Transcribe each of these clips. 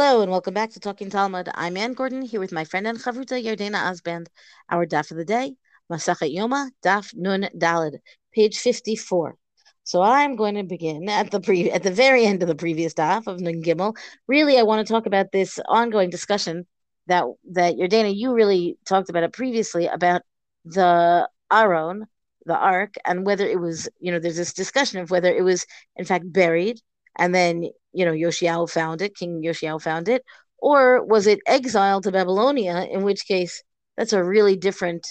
Hello and welcome back to Talking Talmud. I'm Anne Gordon here with my friend and chavruta Yardena Osband. Our daf of the day, Masachet Yoma, daf Nun Dalid, page 54. So I'm going to begin at the pre at the very end of the previous daf of Nun Gimel. Really, I want to talk about this ongoing discussion that that Yardena, you really talked about it previously about the Aron, the Ark, and whether it was, you know, there's this discussion of whether it was in fact buried and then you know Yoshiao found it, King Yoshiao found it, or was it exiled to Babylonia? In which case, that's a really different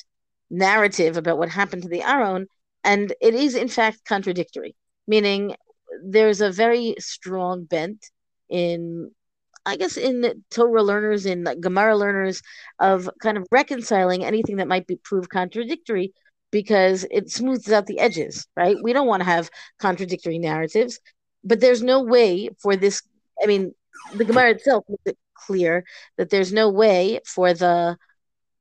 narrative about what happened to the Aron, and it is in fact contradictory. Meaning, there's a very strong bent in I guess in Torah learners, in like Gemara learners, of kind of reconciling anything that might be proved contradictory because it smooths out the edges, right? We don't want to have contradictory narratives but there's no way for this. I mean, the Gemara itself makes it clear that there's no way for the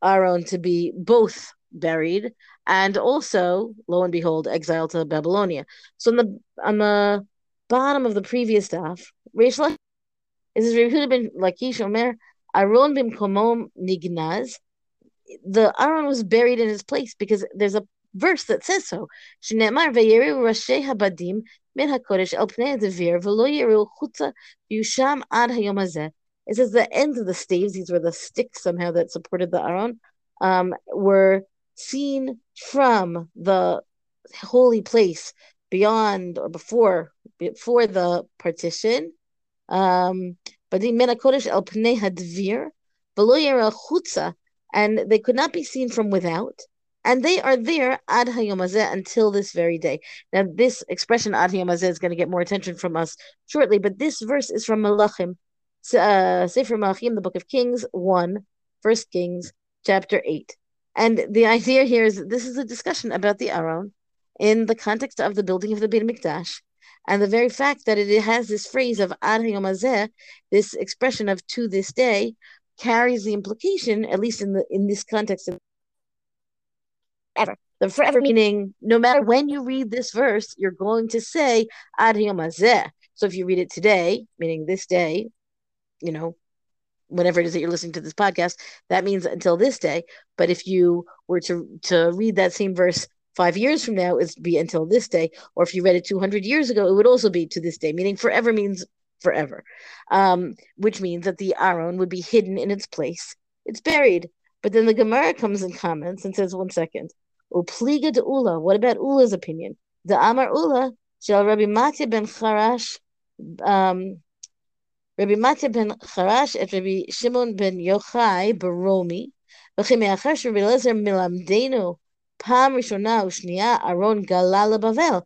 Aron to be both buried and also, lo and behold, exiled to Babylonia. So on the on the bottom of the previous stuff, Reish it says Rehuda ben Lakish Omer Aron bim komom nignaz. The Aron was buried in his place because there's a verse that says so. Habadim min hakodesh el pnei devir v'lo chutza yusham ad hayom hazeh. It says the ends of the staves; these were the sticks somehow that supported the aron, um, were seen from the holy place beyond or before before the partition. Um, but the min hakodesh el pnei hadvir v'lo yeru chutza, and they could not be seen from without and they are there ad hayomazeh until this very day. Now, this expression ad hayomazeh is going to get more attention from us shortly, but this verse is from Malachim, uh, Sefer Malachim, the Book of Kings, one, First Kings, chapter eight, and the idea here is that this is a discussion about the Aron in the context of the building of the Beit Mikdash. And the very fact that it has this phrase of ad hayomazeh, this expression of to this day, carries the implication, at least in the in this context of ever. The forever meaning, no matter when you read this verse, you're going to say Ad So if you read it today, meaning this day, you know, whenever it is that you're listening to this podcast, that means until this day. But if you were to to read that same verse five years from now, it'd be until this day. Or if you read it 200 years ago, it would also be to this day. Meaning forever means forever, um, which means that the Aron would be hidden in its place. It's buried. But then the Gemara comes and comments and says, one second. Upliga de Ula. What about Ula's opinion? The Amar Ula, Shal Rabbi Mati ben Charash, um, Rabbi Mati ben Charash et Rabbi Shimon ben Yochai baromi, וכי מאחר שרבי אליעזר מלמדנו פעם ראשונה ושנייה ארון גלה לבבל.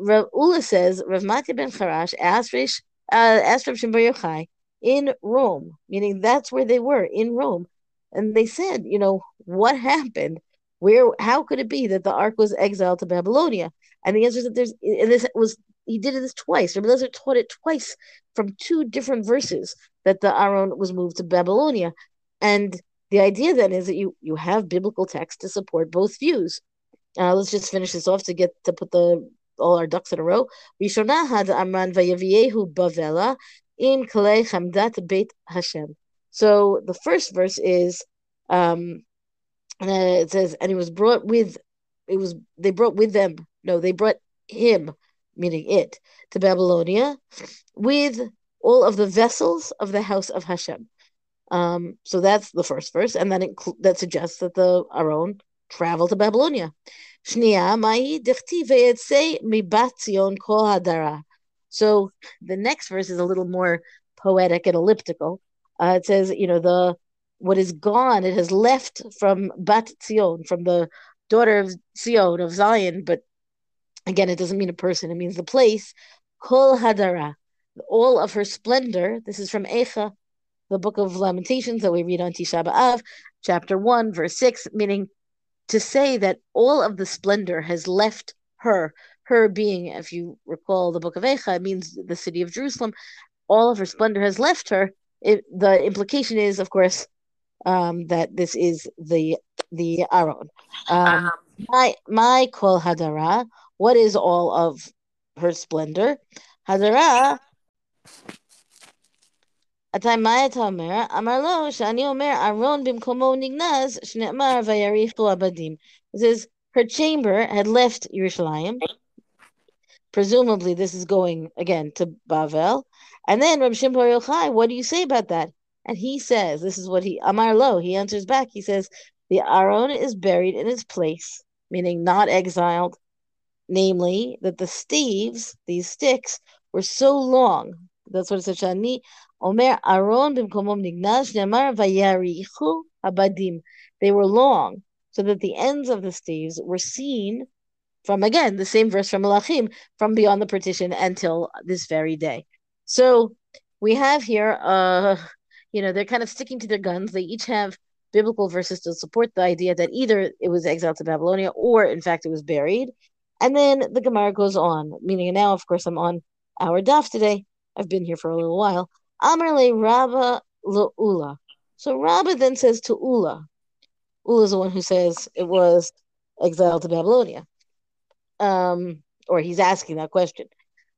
Rav Ula says, Rav Mati ben Charash asked, Rish, uh, asked Rav Shimon Yochai in Rome, meaning that's where they were, in Rome. And they said, you know, what happened? Where how could it be that the ark was exiled to Babylonia? And the answer is that there's and this was he did this twice. Rabbi Lezer taught it twice from two different verses that the Aron was moved to Babylonia. And the idea then is that you you have biblical text to support both views. Uh, let's just finish this off to get to put the all our ducks in a row. Rishona had Amran vayaviehu bavela in kalei chamdat beit Hashem. So the first verse is um, and it says, and he was brought with, it was they brought with them. No, they brought him, meaning it, to Babylonia, with all of the vessels of the house of Hashem. Um, so that's the first verse, and then that suggests that the Aron traveled to Babylonia. Shnia mai dichti mi batzion kol hadara. So the next verse is a little more poetic and elliptical. Uh, it says, you know, the what is gone, it has left from Bat Zion, from the daughter of Zion, of Zion, but again, it doesn't mean a person, it means the place. Kol Hadara, all of her splendor. This is from Echa, the book of Lamentations that we read on Tisha B'Av, chapter 1, verse 6, meaning to say that all of the splendor has left her. Her being, if you recall the book of Echa, it means the city of Jerusalem. All of her splendor has left her. It, the implication is, of course, um, that this is the the Aron. Um, um, my my kol hadara. What is all of her splendor? Hadara. Atay Maya אתה אומר? אמר Shani Omer אומר ארון Nignaz נגנז שנאמר ויריחו עבדים. This is her chamber had left Yerushalayim. Presumably this is going again to Bavel. And then Rabbi Shimon Bar Yochai, what do you say about that? And he says, this is what he, Amar Lo, he answers back. He says, the Aron is buried in its place, meaning not exiled, namely that the staves, these sticks, were so long. That's what it says. Shani Omer Aron b'mkomom nignash nemar vayarichu habadim. They were long, so that the ends of the staves were seen from again the same verse from Malachim from beyond the partition until this very day. So we have here, uh, you know, they're kind of sticking to their guns. They each have biblical verses to support the idea that either it was exiled to Babylonia or, in fact, it was buried. And then the Gemara goes on, meaning now, of course, I'm on our daf today. I've been here for a little while. Amar le Rabba Ula. So Rabba then says to Ula. Ula is the one who says it was exiled to Babylonia. Um, or he's asking that question.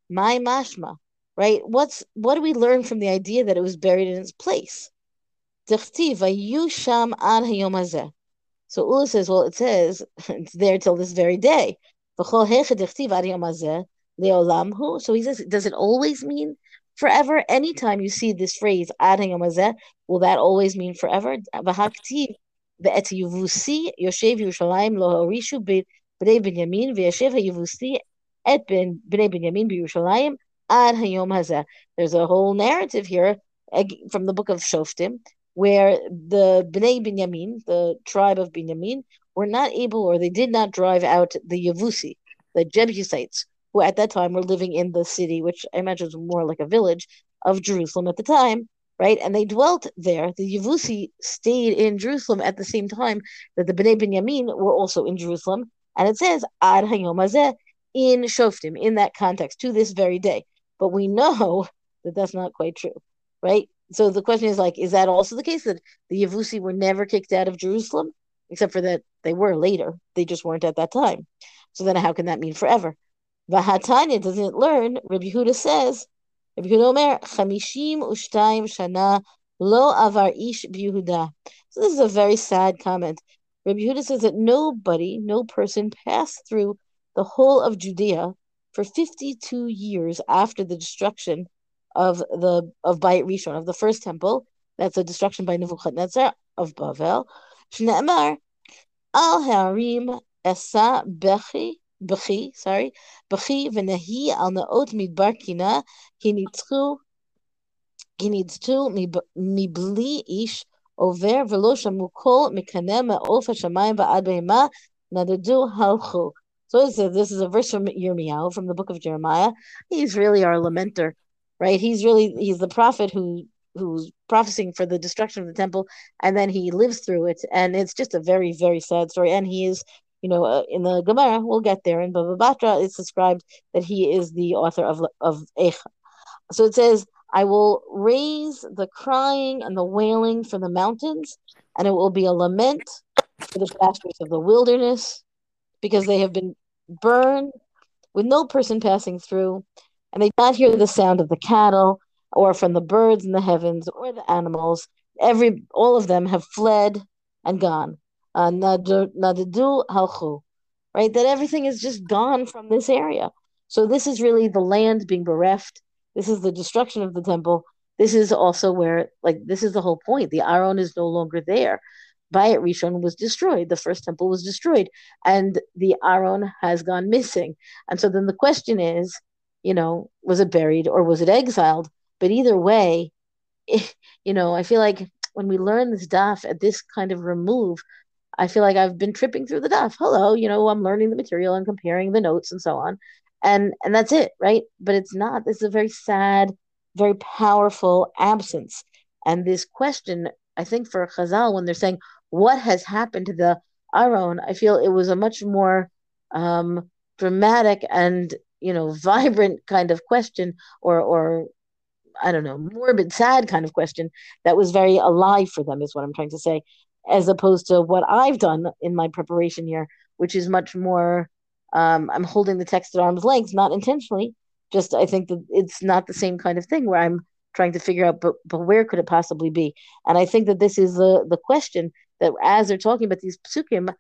My mashma, right? What's what do we learn from the idea that it was buried in its place? sham ad hayom So Ula says, well, it says it's there till this very day. So he says, does it always mean forever? Anytime you see this phrase, ad hayom will that always mean forever? ואת יבוסי יושב ירושלים לא הורישו בני בנימין וישב היבוסי את בני בנימין בירושלים ad hayom hazeh. There's a whole narrative here from the book of Shoftim where the Bnei Binyamin, the tribe of Binyamin, were not able or they did not drive out the Yavusi, the Jebusites, who at that time were living in the city, which I imagine was more like a village of Jerusalem at the time, right? And they dwelt there. The Yavusi stayed in Jerusalem at the same time that the Bnei Binyamin were also in Jerusalem. And it says, Ad Hayom Hazeh, in Shoftim, in that context, to this very day. But we know that that's not quite true, right? So the question is like, is that also the case that the Yavusi were never kicked out of Jerusalem, except for that they were later? They just weren't at that time. So then, how can that mean forever? Vahatanya doesn't learn. Rabbi Huda says, Rabbi Huda Omer, Chamishim u'shtayim shana lo avar ish b'Yehuda. So this is a very sad comment. Rabbi Huda says that nobody, no person passed through the whole of Judea for 52 years after the destruction of the of Bayit Rishon of the first temple. That's the destruction by Nebuchadnezzar of Bavel. Shneemar al harim esa bechi bechi sorry bechi v'nehi al naot midbar kina hinitzchu hinitzchu mibli ish over v'lo mukol kol mikane ma'of hashamayim ba'ad behema nadadu halchu. So this is a verse from Yirmiyahu from the book of Jeremiah. He's really our lamenter, right? He's really he's the prophet who who's prophesying for the destruction of the temple, and then he lives through it, and it's just a very very sad story. And he is, you know, uh, in the Gemara, we'll get there. In Baba Batra, it's described that he is the author of of Eicha. So it says, "I will raise the crying and the wailing from the mountains, and it will be a lament for the pastures of the wilderness, because they have been burn with no person passing through, and they do not hear the sound of the cattle or from the birds in the heavens or the animals. Every all of them have fled and gone. Uh, nadadu halchu, right? That everything is just gone from this area. So this is really the land being bereft. This is the destruction of the temple. This is also where, like, this is the whole point. The Aron is no longer there. Bayit Rishon was destroyed. The first temple was destroyed, and the Aron has gone missing. And so then the question is, you know, was it buried or was it exiled? But either way, it, you know, I feel like when we learn this daf at this kind of remove, I feel like I've been tripping through the daf. Hello, you know, I'm learning the material and comparing the notes and so on, and and that's it, right? But it's not. This is a very sad, very powerful absence. And this question, I think, for Chazal, when they're saying, what has happened to the Aron, I feel it was a much more um, dramatic and you know vibrant kind of question, or or I don't know, morbid, sad kind of question that was very alive for them, is what I'm trying to say, as opposed to what I've done in my preparation here, which is much more. Um, I'm holding the text at arm's length, not intentionally. Just I think that it's not the same kind of thing where I'm trying to figure out, but but where could it possibly be? And I think that this is the the question that as they're talking about these psukim,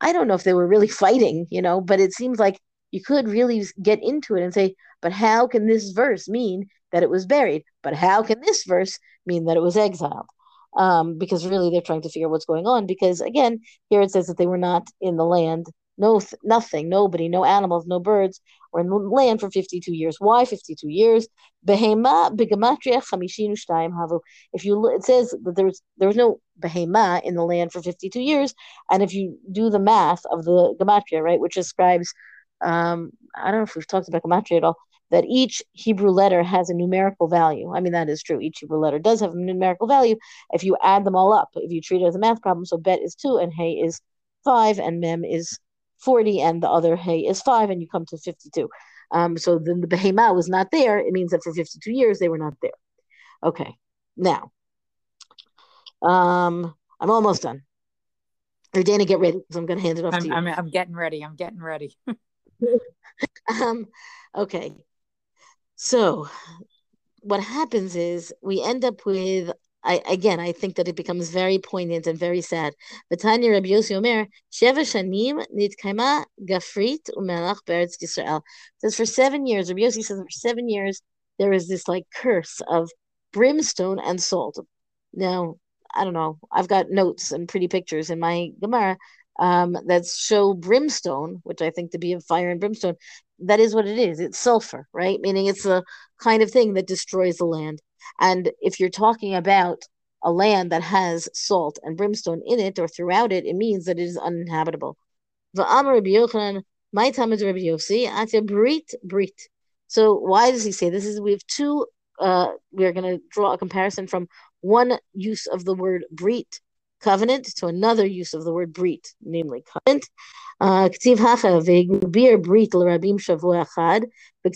I don't know if they were really fighting, you know, but it seems like you could really get into it and say, but how can this verse mean that it was buried? But how can this verse mean that it was exiled? Um, because really they're trying to figure out what's going on. Because again, here it says that they were not in the land no nothing, nobody, no animals, no birds, or in the land for 52 years. Why 52 years? Behema begematria havu. If you it says that there was there was no behema in the land for 52 years, and if you do the math of the gematria, right, which describes, um, I don't know if we've talked about gematria at all, that each Hebrew letter has a numerical value. I mean, that is true. Each Hebrew letter does have a numerical value. If you add them all up, if you treat it as a math problem, so bet is two and hey is five and mem is 40 and the other hay is five and you come to 52. Um, so then the behema was not there. It means that for 52 years they were not there. Okay, now um, I'm almost done. Yardena, get ready because I'm going to hand it off I'm, to you. I'm, I'm getting ready. I'm getting ready. um, okay, so what happens is we end up with I again, I think that it becomes very poignant and very sad. V'tanya Rabbi Yossi Omer, Sheva Shanim Gafrit Umelach Beretz Yisrael. Says for seven years, Rabbi Yossi says for seven years there is this like curse of brimstone and salt. Now, I don't know. I've got notes and pretty pictures in my Gemara um, that show brimstone, which I think to be of fire and brimstone. That is what it is. It's sulfur, right? Meaning it's the kind of thing that destroys the land. And if you're talking about a land that has salt and brimstone in it or throughout it, it means that it is uninhabitable. My time is Rabbi Yossi at brit brit. So why does he say this? Is we have two. Uh, we are going to draw a comparison from one use of the word brit covenant to another use of the word brit, namely covenant. Uh, Ktiv ve'gubir brit l'rabim so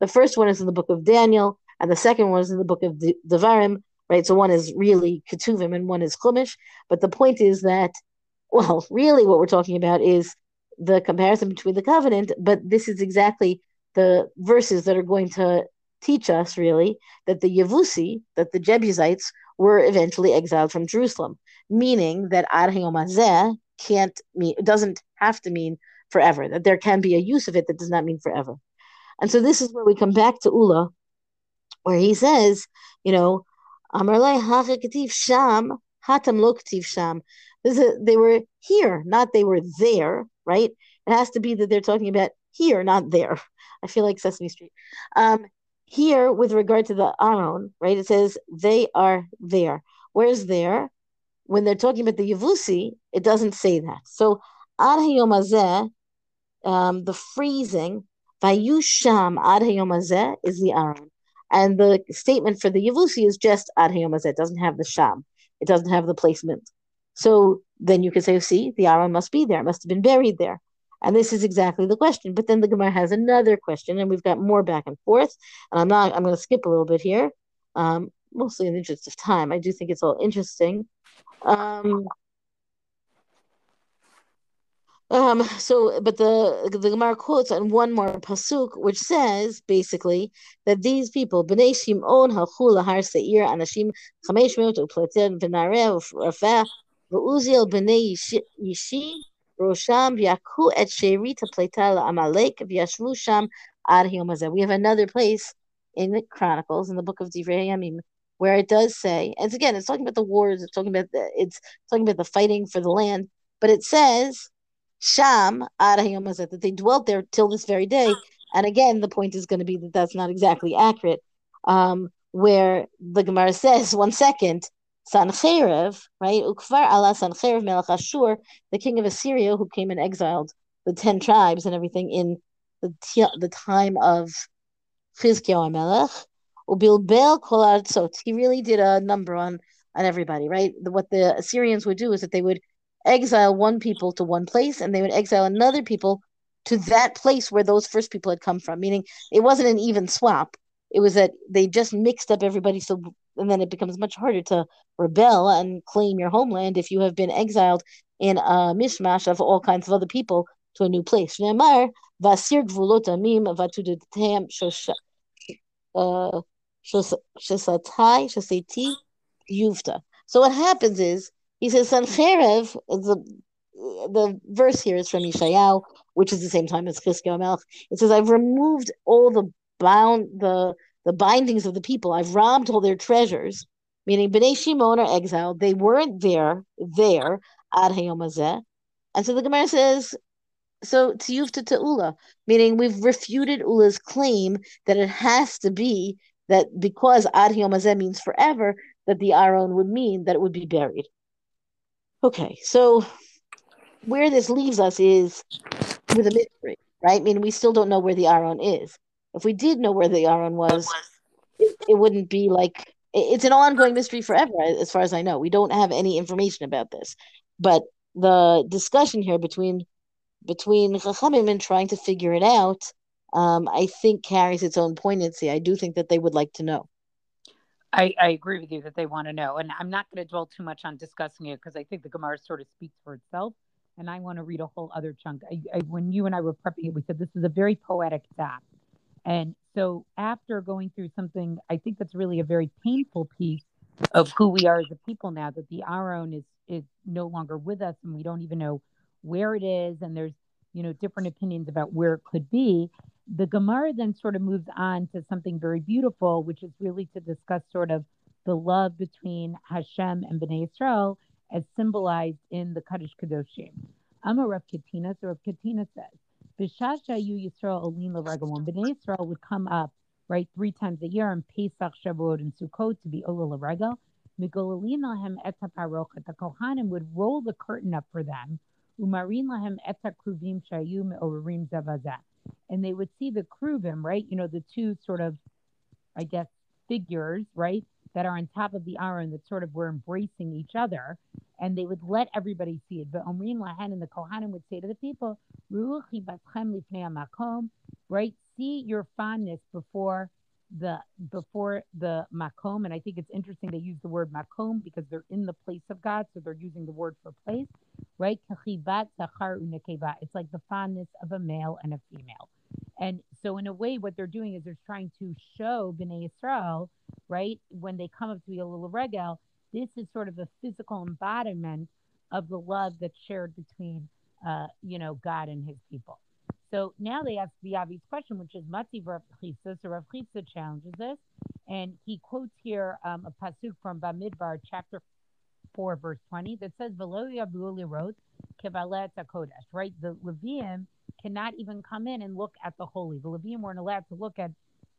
the first one is in the book of Daniel, and the second one is in the book of the Devarim, right? So one is really Ketuvim and one is Chumash. But the point is that, well, really what we're talking about is the comparison between the covenant, but this is exactly the verses that are going to teach us, really, that the Yevusi, that the Jebusites, were eventually exiled from Jerusalem, meaning that Ar can't mean, it doesn't have to mean forever, that there can be a use of it that does not mean forever. And so this is where we come back to Ula, where he says, you know, sham, hatam sham. They were here, not they were there, right? It has to be that they're talking about here, not there. I feel like Sesame Street. Um, here, with regard to the Aron, right, it says they are there. Where's there? When they're talking about the Yavusi, it doesn't say that. So, Ad um, the freezing, Vayusham Ad is the Aron. And the statement for the Yavusi is just Ad It doesn't have the Sham. It doesn't have the placement. So then you can say, see, the Aron must be there. It must have been buried there. And this is exactly the question. But then the Gemara has another question, and we've got more back and forth. And I'm not, I'm going to skip a little bit here, um, mostly in the interest of time. I do think it's all interesting. Um, um, so, but the the Gemara quotes on one more pasuk, which says basically that these people, Bnei Shimon halchu lahar seir anashim chamesh meot upletin v'nareh rafeh v'uziel Bnei Yishi Rosham v'yaku et sherit pleta Amalek v'yashvu sham ad We have another place in the Chronicles in the book of Divrei Yamim where it does say, and again, it's talking about the wars, it's talking about the, it's talking about the fighting for the land, but it says Sham ad that they dwelt there till this very day. And again, the point is going to be that that's not exactly accurate. Um, where the Gemara says, one second, Sancherev, right? Ukvar Allah Sancherev Melech Ashur, the king of Assyria who came and exiled the 10 tribes and everything in the, the time of Chizkiyahu Melech. Ubilbel Artzot. He really did a number on, on everybody, right? What the Assyrians would do is that they would exile one people to one place and they would exile another people to that place where those first people had come from, meaning it wasn't an even swap. It was that they just mixed up everybody so and then it becomes much harder to rebel and claim your homeland if you have been exiled in a mishmash of all kinds of other people to a new place. Shesatai sheseti yuvta. So what happens is, he says, Sancherev, the, the verse here is from Yeshayahu, which is the same time as Chizkiah Melch. It says, I've removed all the bound, the, the bindings of the people. I've robbed all their treasures meaning Bnei Shimon are exiled. They weren't there, there, ad hayom And so the Gemara says, so tiyufta ta'ula, meaning we've refuted Ula's claim that it has to be that because ad means forever, that the Aron would mean that it would be buried. Okay, so where this leaves us is with a mystery, right? I mean, we still don't know where the Aron is. If we did know where the Aron was, it, it wouldn't be like it's an ongoing mystery forever, as far as I know. We don't have any information about this, but the discussion here between between Chachamim and trying to figure it out, um, I think carries its own poignancy. I do think that they would like to know. I, I agree with you that they want to know, and I'm not going to dwell too much on discussing it because I think the Gemara sort of speaks for itself, and I want to read a whole other chunk. I, I, when you and I were prepping it, we said this is a very poetic daf, and so after going through something, I think that's really a very painful piece of who we are as a people now that the Aron is is no longer with us and we don't even know where it is and there's you know different opinions about where it could be. The Gemara then sort of moves on to something very beautiful, which is really to discuss sort of the love between Hashem and Bnei Israel as symbolized in the Kaddish Kadoshim. I'm a Rav Katina, so Rav Katina says, Bishasha Yu Yisrael Olin L'Regel. Bnei Yisrael would come up, right, three times a year in Pesach, Shavuot, and Sukkot to be Ola L'Regel, Migolalin Lahem Parochet. The Kohanim would roll the curtain up for them. Umarin Lahem Eta Kruvim Shayu Me'orim Zavazah. And they would see the crew of Kruvim, right, you know, the two sort of, I guess, figures, right, that are on top of the Aron that sort of were embracing each other, and they would let everybody see it. But Omrim Lahan and the Kohanim would say to the people, right? See your fondness before the before the makom, and I think it's interesting they use the word makom because they're in the place of God, so they're using the word for place, right? It's like the fondness of a male and a female. And so, in a way, what they're doing is they're trying to show Bnei Israel, right, when they come up to Elul regal, this is sort of a physical embodiment of the love that's shared between, uh, you know, God and His people. So now they ask the obvious question, which is Mati Rav Chisda. So Rav Chisda challenges this, and he quotes here um, a pasuk from Bamidbar, chapter four, verse twenty, that says, "Velo yabu wrote kevalet kodesh." Right, the Levium cannot even come in and look at the holy. The Levim weren't allowed to look at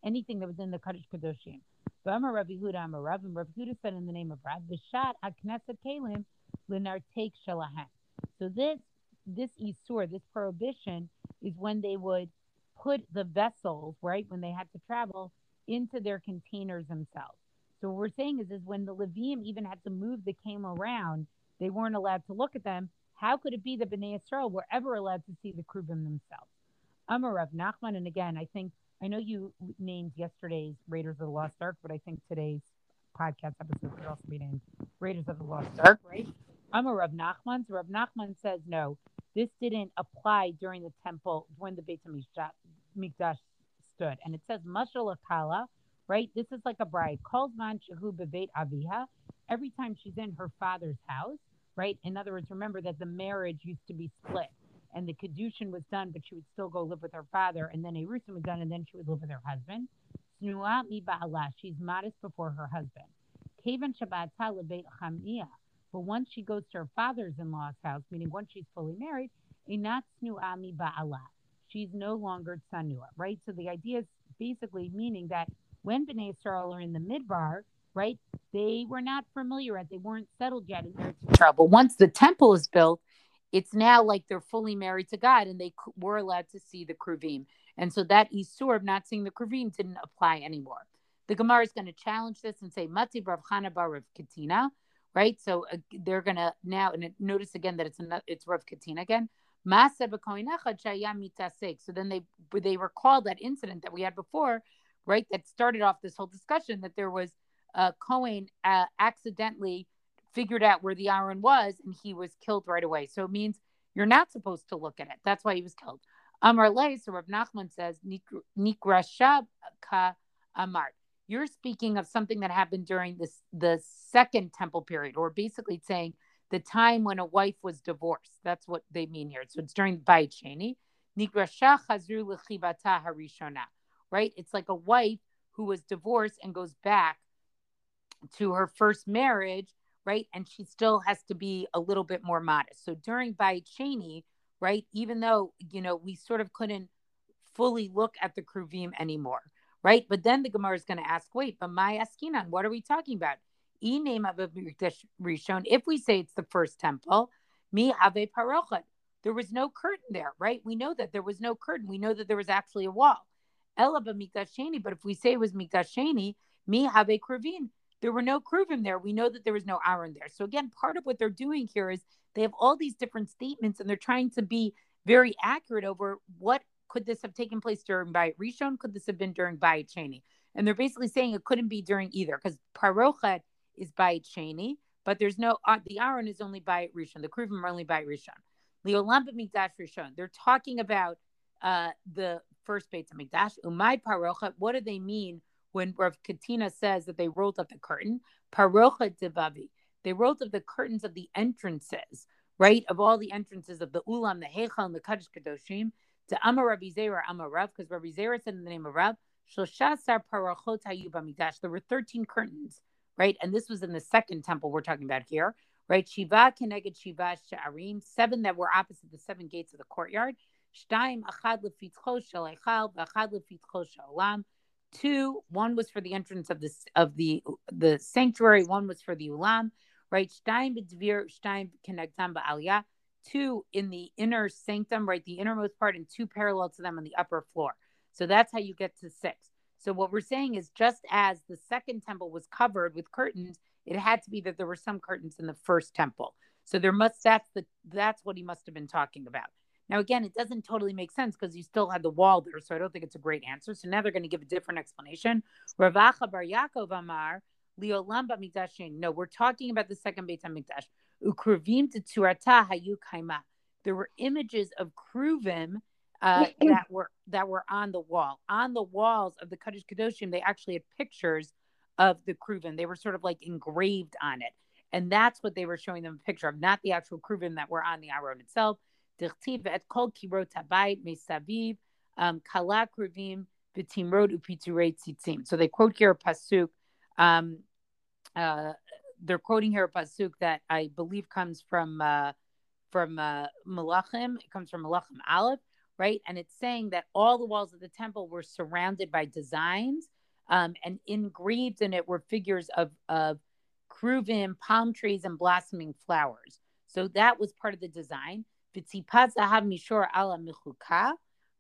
anything that was in the Kaddish Kadoshim. V'amar Rabbi Huda Amar Rav, and Rabbi Huda said in the name of Rav, V'shat ha-knesset kelim take shalahan. So this this isur, this prohibition, is when they would put the vessels, right, when they had to travel, into their containers themselves. So what we're saying is, is when the Levim even had to move the camel around, they weren't allowed to look at them how could it be that Bnei Israel were ever allowed to see the Kruvim themselves? Amar Rav Nachman, and again, I think I know you named yesterday's Raiders of the Lost Ark, but I think today's podcast episode could also be named Raiders of the Lost Ark, right? Amar Rav Nachman. So Rav Nachman says no, this didn't apply during the temple when the Beit Mikdash stood, and it says Mashal Akala, right? This is like a bride. Calls man shehu aviha. Every time she's in her father's house, right? In other words, remember that the marriage used to be split and the Kedushin was done, but she would still go live with her father, and then Erusin was done, and then she would live with her husband. She's modest before her husband. But once she goes to her father's in law's house, meaning once she's fully married, she's no longer tsanua, right? So the idea is basically meaning that when Bnei Israel are in the midbar, right? They were not familiar yet. They weren't settled yet in trouble. Once the temple is built, it's now like they're fully married to God and they were allowed to see the Kruvim. And so that Isur of not seeing the Kruvim didn't apply anymore. The Gemara is going to challenge this and say, Mati Rav Chana Bar Rav Katina, right? So uh, they're to now, and notice again that it's another, it's Rav Katina again. So then they they recall that incident that we had before, right? That started off this whole discussion that there was uh, Cohen uh, accidentally figured out where the Aron was and he was killed right away. So it means You're not supposed to look at it. That's why he was killed. Amar Lei, so Rav Nachman says, Nikrashab ka Amar. You're speaking of something that happened during this the second temple period, or basically saying the time when a wife was divorced. That's what they mean here. So it's during Bayit Sheni. Chazru harishona. Right? It's like a wife who was divorced and goes back to her first marriage, right? And she still has to be a little bit more modest. So during Bayit Sheni, right? Even though, you know, we sort of couldn't fully look at the Kruvim anymore, right? But then the Gemara is going to ask, wait, but my Askinan, what are we talking about? E name of a Rishon, if we say it's the first temple, mi have parochet. There was no curtain there, right? We know that there was no curtain. We know that there was actually a wall. Ela mikdash sheni, but if we say it was mikdash sheni, mi have kruvim. There were no kruvim there. We know that there was no Aron there. So again, part of what they're doing here is they have all these different statements and they're trying to be very accurate over what could this have taken place during Bayit Rishon? Could this have been during Bayit Sheni? And they're basically saying it couldn't be during either because Parochet is Bayit Sheni, but there's no, uh, the Aron is only Bayit Rishon. The Kruvim are only Bayit Rishon. Leolampa Mikdash Rishon. They're talking about uh, the first Beit Mikdash. Umay Parochet. What do they mean when Rav Katina says that they rolled up the curtain? Parochet Devavi. They rolled up the curtains of the entrances, right? Of all the entrances of the Ulam, the Heichal, and the Kaddish Kadoshim, to Amar Rabbi Zera, Amar Rav, because Rabbi Zera said in the name of Rav, Shoshasar Parachot Mikdash. There were 13 curtains, right? And this was in the second temple we're talking about here, right? Shiva Keneged Shiva Sha'arim, seven that were opposite the seven gates of the courtyard. Shtaim Achad Lefitzcho Shalechal, Achad Lefitzcho Shalam. Two, one was for the entrance of the of the the sanctuary, one was for the ulam right? Stein b'dvir, Stein connectam ba'aliyah. Two in the inner sanctum, right? The innermost part, and two parallel to them on the upper floor. So that's how you get to six. So what we're saying is just as the second temple was covered with curtains, it had to be that there were some curtains in the first temple. So there must that's the that's what he must have been talking about. Now again, it doesn't totally make sense because you still had the wall there, so I don't think it's a great answer. So now they're going to give a different explanation. Rav Acha bar Yaakov Amar Liolam. No, we're talking about the second Beit Hamikdash. Ukruvim Turata Hayu Kaima. There were images of Kruvim uh, that were that were on the wall. On the walls of the Kaddish Kadoshim, they actually had pictures of the Kruvim. They were sort of like engraved on it. And that's what they were showing them a picture of, not the actual Kruvim that were on the Aron itself. et kol kirot habayit mesaviv um, kala kruvim v'timrod upiturei tzitzim. So they quote here a pasuk um, uh, they're quoting here a pasuk that I believe comes from uh, from uh, Malachim. It comes from Malachim Aleph, right? And it's saying that all the walls of the temple were surrounded by designs, um, and engraved in it were figures of of kruvim, palm trees, and blossoming flowers. So that was part of the design.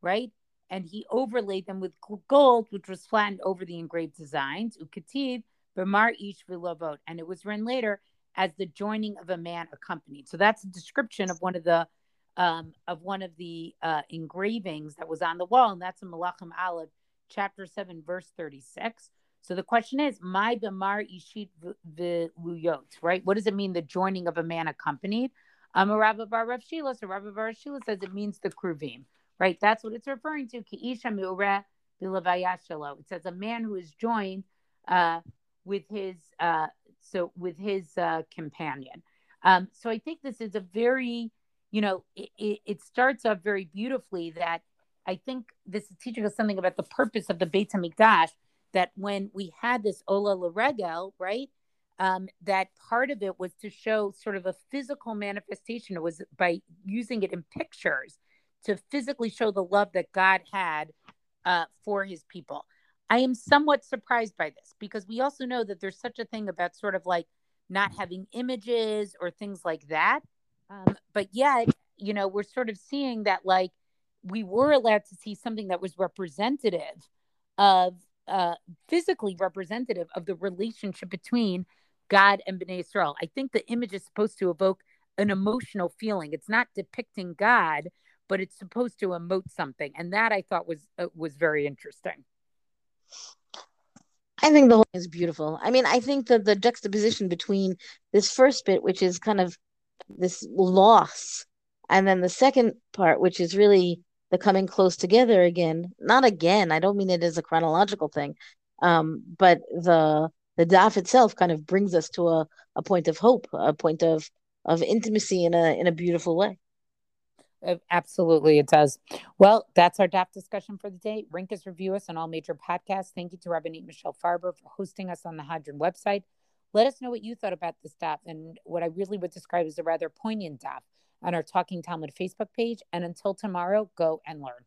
right? And he overlaid them with gold, which was flattened over the engraved designs. Ukativ B'mar ish v'lovot, and it was written later as the joining of a man accompanied. So that's a description of one of the um, of one of the uh, engravings that was on the wall, and that's in Malachim Aleph, chapter seven, verse thirty-six. So the question is, my b'mar ishit v'luyot, right? What does it mean, the joining of a man accompanied? Um, a Rabba Bar Rav Shila, so Rabba Bar Shila says it means the kruvim, right? That's what it's referring to. It says a man who is joined uh, with his uh, so with his uh, companion. Um, so I think this is a very, you know, it, it, starts off very beautifully that I think this is teaching us something about the purpose of the Beit Hamikdash. That when we had this Ola Laregel, right, um, that part of it was to show sort of a physical manifestation. It was by using it in pictures to physically show the love that God had uh, for His people. I am somewhat surprised by this because we also know that there's such a thing about sort of like not having images or things like that. Um, but yet, you know, we're sort of seeing that like we were allowed to see something that was representative of uh, physically representative of the relationship between God and Bnei Israel. I think the image is supposed to evoke an emotional feeling. It's not depicting God, but it's supposed to emote something, and that I thought was uh, was very interesting. I think the whole thing is beautiful. I mean, I think that the juxtaposition between this first bit, which is kind of this loss And then the second part, which is really the coming close together again, not again, I don't mean it as a chronological thing, um, but the the daf itself kind of brings us to a, a point of hope, a point of of intimacy in a in a beautiful way. Uh, absolutely, it does. Well, that's our daf discussion for the day. Rank us, review us on all major podcasts. Thank you to Rabbanit Michelle Farber for hosting us on the Hadran website. Let us know what you thought about this daf and what I really would describe as a rather poignant daf on our Talking Talmud Facebook page. And until tomorrow, go and learn.